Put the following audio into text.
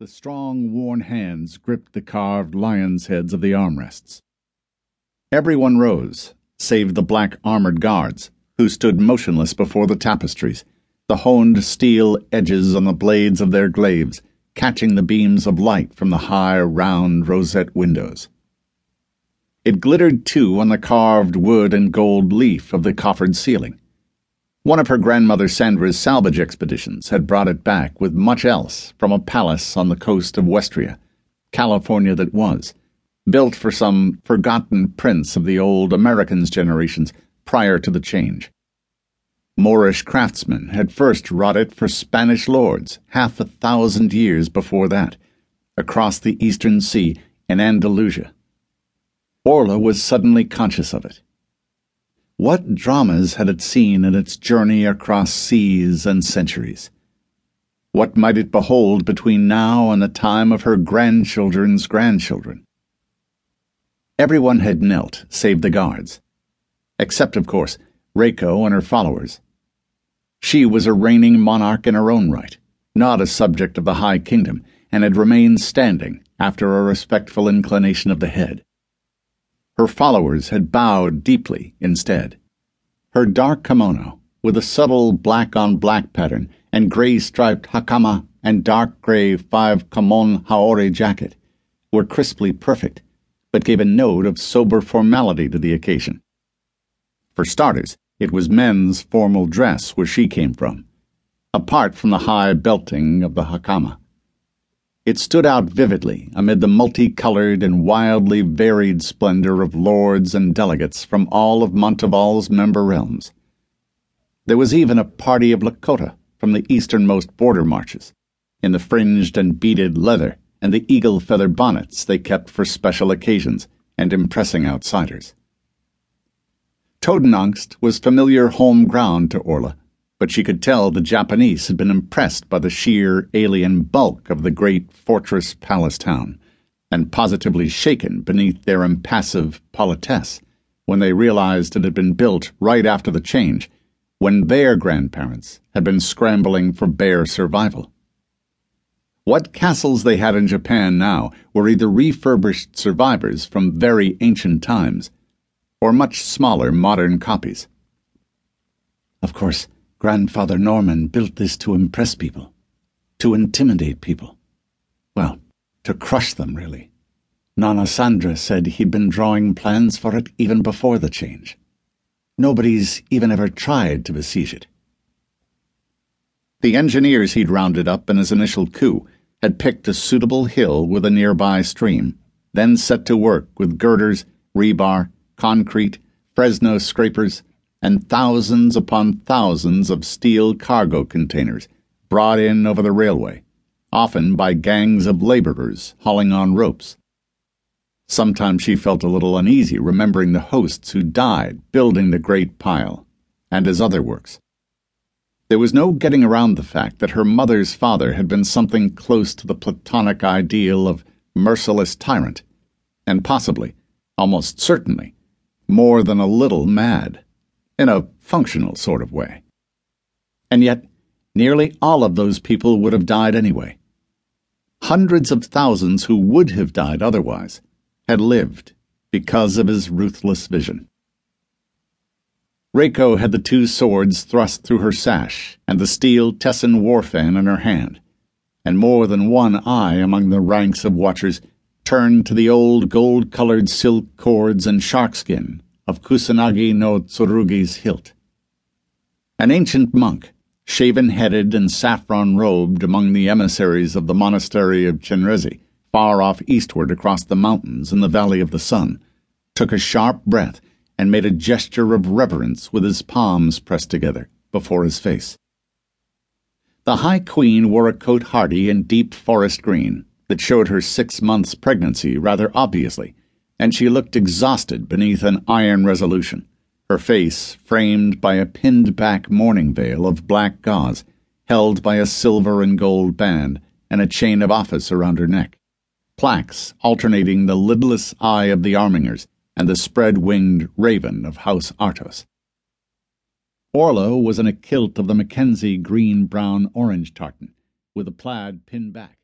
The strong, worn hands gripped the carved lions' heads of the armrests. Everyone rose, save the black armored guards, who stood motionless before the tapestries, the honed steel edges on the blades of their glaives catching the beams of light from the high, round rosette windows. It glittered too on the carved wood and gold leaf of the coffered ceiling. One of her grandmother Sandra's salvage expeditions had brought it back with much else from a palace on the coast of Westria, California that was, built for some forgotten prince of the old Americans generations prior to the change. Moorish craftsmen had first wrought it for Spanish lords half a thousand years before that, across the eastern sea in Andalusia. Orlaith was suddenly conscious of it. What dramas had it seen in its journey across seas and centuries? What might it behold between now and the time of her grandchildren's grandchildren? Everyone had knelt, save the guards. Except, of course, Reiko and her followers. She was a reigning monarch in her own right, not a subject of the High Kingdom, and had remained standing after a respectful inclination of the head. Her followers had bowed deeply instead. Her dark kimono, with a subtle black on black pattern and gray striped hakama and dark gray five kamon haori jacket, were crisply perfect, but gave a note of sober formality to the occasion. For starters, it was men's formal dress where she came from, apart from the high belting of the hakama. It stood out vividly amid the multicolored and wildly varied splendor of lords and delegates from all of Montival's member realms. There was even a party of Lakota from the easternmost border marches, in the fringed and beaded leather and the eagle feather bonnets they kept for special occasions and impressing outsiders. Todenangst was familiar home ground to Orlaith but she could tell the Japanese had been impressed by the sheer alien bulk of the great fortress palace town, and positively shaken beneath their impassive politesse when they realized it had been built right after the change, when their grandparents had been scrambling for bare survival. What castles they had in Japan now were either refurbished survivors from very ancient times, or much smaller modern copies. Of course, Grandfather Norman built this to impress people, to intimidate people. Well, to crush them, really. Nana Sandra said he'd been drawing plans for it even before the change. Nobody's even ever tried to besiege it. The engineers he'd rounded up in his initial coup had picked a suitable hill with a nearby stream, then set to work with girders, rebar, concrete, Fresno scrapers, and thousands upon thousands of steel cargo containers brought in over the railway, often by gangs of laborers hauling on ropes. Sometimes she felt a little uneasy remembering the hosts who died building the great pile, and his other works. There was no getting around the fact that her mother's father had been something close to the Platonic ideal of merciless tyrant, and possibly, almost certainly, more than a little mad in a functional sort of way. And yet, nearly all of those people would have died anyway. Hundreds of thousands who would have died otherwise had lived because of his ruthless vision. Reiko had the two swords thrust through her sash and the steel tessen war fan in her hand, and more than one eye among the ranks of watchers turned to the old gold colored silk cords and sharkskin of Kusanagi no Tsurugi's hilt. An ancient monk, shaven headed and saffron robed among the emissaries of the monastery of Chenrezi, far off eastward across the mountains in the Valley of the Sun, took a sharp breath and made a gesture of reverence with his palms pressed together before his face. The High Queen wore a cote hardie in deep forest green that showed her six months' pregnancy rather obviously and she looked exhausted beneath an iron resolution, her face framed by a pinned back mourning veil of black gauze held by a silver and gold band and a chain of office around her neck, plaques alternating the lidless eye of the Armingers and the spread winged raven of House Artos. Orlaith was in a kilt of the Mackenzie green brown orange tartan, with a plaid pinned back.